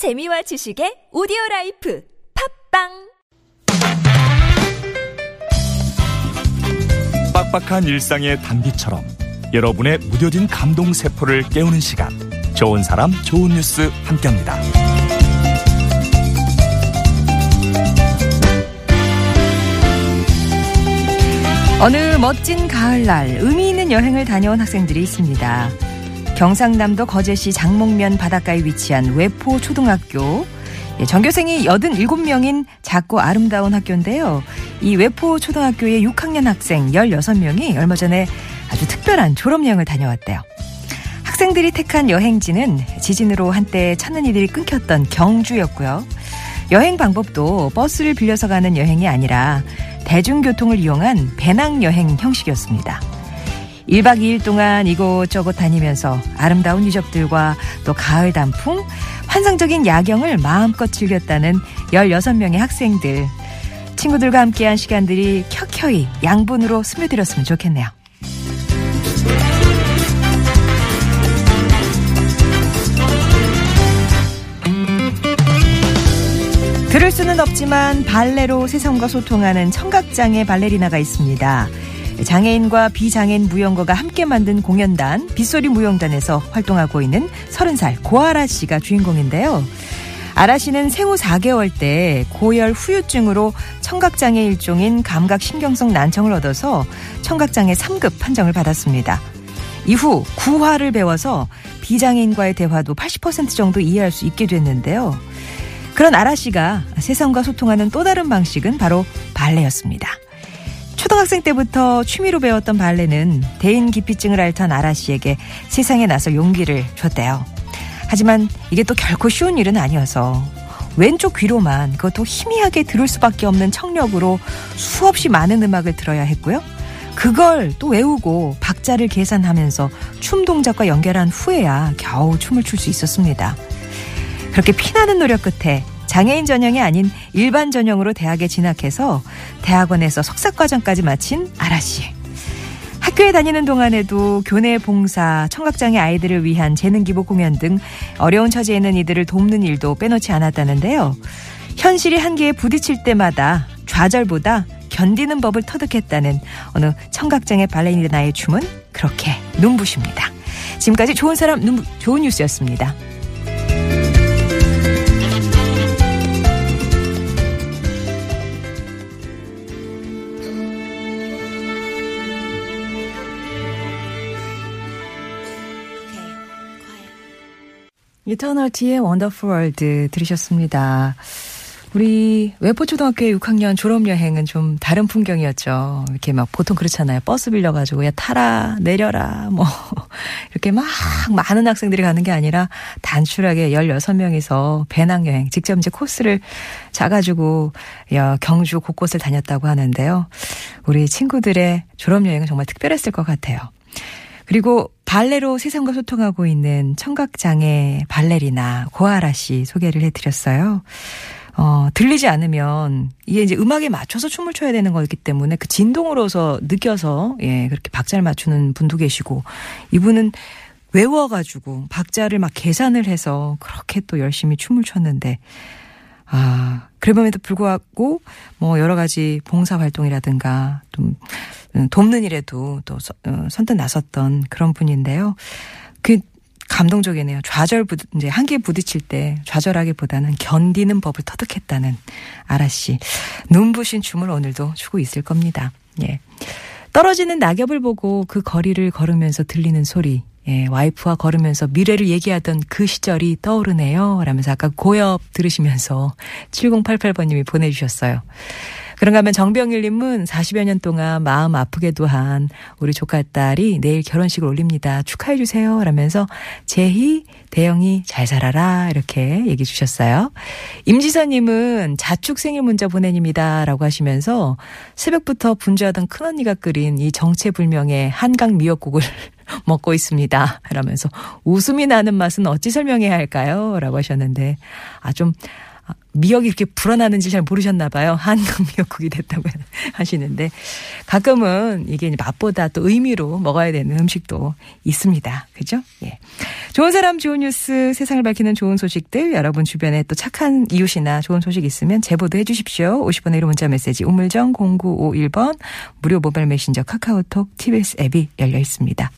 재미와 지식의 오디오 라이프 팟빵 빡빡한 일상의 단비처럼 여러분의 무뎌진 감동 세포를 깨우는 시간 좋은 사람 좋은 뉴스 함께합니다. 어느 멋진 가을날 의미 있는 여행을 다녀온 학생들이 있습니다. 경상남도 거제시 장목면 바닷가에 위치한 외포 초등학교. 예, 전교생이 87명인 작고 아름다운 학교인데요. 이 외포 초등학교의 6학년 학생 16명이 얼마 전에 아주 특별한 졸업여행을 다녀왔대요. 학생들이 택한 여행지는 지진으로 한때 찾는 이들이 끊겼던 경주였고요. 여행 방법도 버스를 빌려서 가는 여행이 아니라 대중교통을 이용한 배낭 여행 형식이었습니다. 1박 2일 동안 이곳저곳 다니면서 아름다운 유적들과 또 가을 단풍, 환상적인 야경을 마음껏 즐겼다는 16명의 학생들. 친구들과 함께한 시간들이 켜켜이 양분으로 스며들었으면 좋겠네요. 들을 수는 없지만 발레로 세상과 소통하는 청각장애 발레리나가 있습니다. 장애인과 비장애인 무용가가 함께 만든 공연단 빗소리 무용단에서 활동하고 있는 30살 고아라 씨가 주인공인데요. 아라 씨는 생후 4개월 때 고열 후유증으로 청각장애 일종인 감각신경성 난청을 얻어서 청각장애 3급 판정을 받았습니다. 이후 구화를 배워서 비장애인과의 대화도 80% 정도 이해할 수 있게 됐는데요. 그런 아라 씨가 세상과 소통하는 또 다른 방식은 바로 발레였습니다. 초등학생 때부터 취미로 배웠던 발레는 대인 기피증을 앓던 아라 씨에게 세상에 나설 용기를 줬대요. 하지만 이게 또 결코 쉬운 일은 아니어서 왼쪽 귀로만 그것도 희미하게 들을 수밖에 없는 청력으로 수없이 많은 음악을 들어야 했고요. 그걸 또 외우고 박자를 계산하면서 춤 동작과 연결한 후에야 겨우 춤을 출 수 있었습니다. 그렇게 피나는 노력 끝에 장애인 전형이 아닌 일반 전형으로 대학에 진학해서 대학원에서 석사과정까지 마친 아라 씨. 학교에 다니는 동안에도 교내 봉사, 청각장애 아이들을 위한 재능 기부 공연 등 어려운 처지에 있는 이들을 돕는 일도 빼놓지 않았다는데요. 현실이 한계에 부딪힐 때마다 좌절보다 견디는 법을 터득했다는 어느 청각장애 발레리나의 춤은 그렇게 눈부십니다. 지금까지 좋은 사람 눈부, 좋은 뉴스였습니다. 이터널티의 Wonderful World 들으셨습니다. 우리 외포초등학교 6학년 졸업여행은 좀 다른 풍경이었죠. 이렇게 막 보통 그렇잖아요. 버스 빌려가지고 야 타라 내려라 뭐 이렇게 막 많은 학생들이 가는 게 아니라 단출하게 16명이서 배낭여행 직접 이제 코스를 짜가지고 야 경주 곳곳을 다녔다고 하는데요. 우리 친구들의 졸업여행은 정말 특별했을 것 같아요. 그리고 발레로 세상과 소통하고 있는 청각장애 발레리나 고아라 씨 소개를 해드렸어요. 어, 들리지 않으면 이게 이제 음악에 맞춰서 춤을 춰야 되는 거기 때문에 그 진동으로서 느껴서 예, 그렇게 박자를 맞추는 분도 계시고 이분은 외워가지고 박자를 막 계산을 해서 그렇게 또 열심히 춤을 췄는데 아, 그럼에도 불구하고 뭐 여러 가지 봉사 활동이라든가 좀 음, 돕는 일에도 또 어, 선뜻 나섰던 그런 분인데요. 그 감동적이네요. 좌절 부 이제 한계에 부딪힐 때 좌절하기보다는 견디는 법을 터득했다는 아라 씨. 눈부신 춤을 오늘도 추고 있을 겁니다. 예. 떨어지는 낙엽을 보고 그 거리를 걸으면서 들리는 소리. 예, 와이프와 걸으면서 미래를 얘기하던 그 시절이 떠오르네요. 라면서 아까 고엽 들으시면서 7088번님이 보내주셨어요. 그런가 하면 정병일님은 40여 년 동안 마음 아프게도 한 우리 조카 딸이 내일 결혼식을 올립니다. 축하해주세요. 라면서 재희, 대영이 잘 살아라. 이렇게 얘기해 주셨어요. 임지선님은 자축 생일 문자 보내닙니다. 라고 하시면서 새벽부터 분주하던 큰언니가 끓인 이 정체불명의 한강 미역국을 먹고 있습니다. 이러면서 웃음이 나는 맛은 어찌 설명해야 할까요? 라고 하셨는데, 아, 좀, 미역이 이렇게 불어나는지 잘 모르셨나 봐요. 한국 미역국이 됐다고 하시는데 가끔은 이게 맛보다 또 의미로 먹어야 되는 음식도 있습니다. 그죠? 예. 좋은 사람 좋은 뉴스 세상을 밝히는 좋은 소식들 여러분 주변에 또 착한 이웃이나 좋은 소식 있으면 제보도 해 주십시오. 50번의 1호 문자 메시지 우물정 0951번 무료 모바일 메신저 카카오톡 TBS 앱이 열려 있습니다.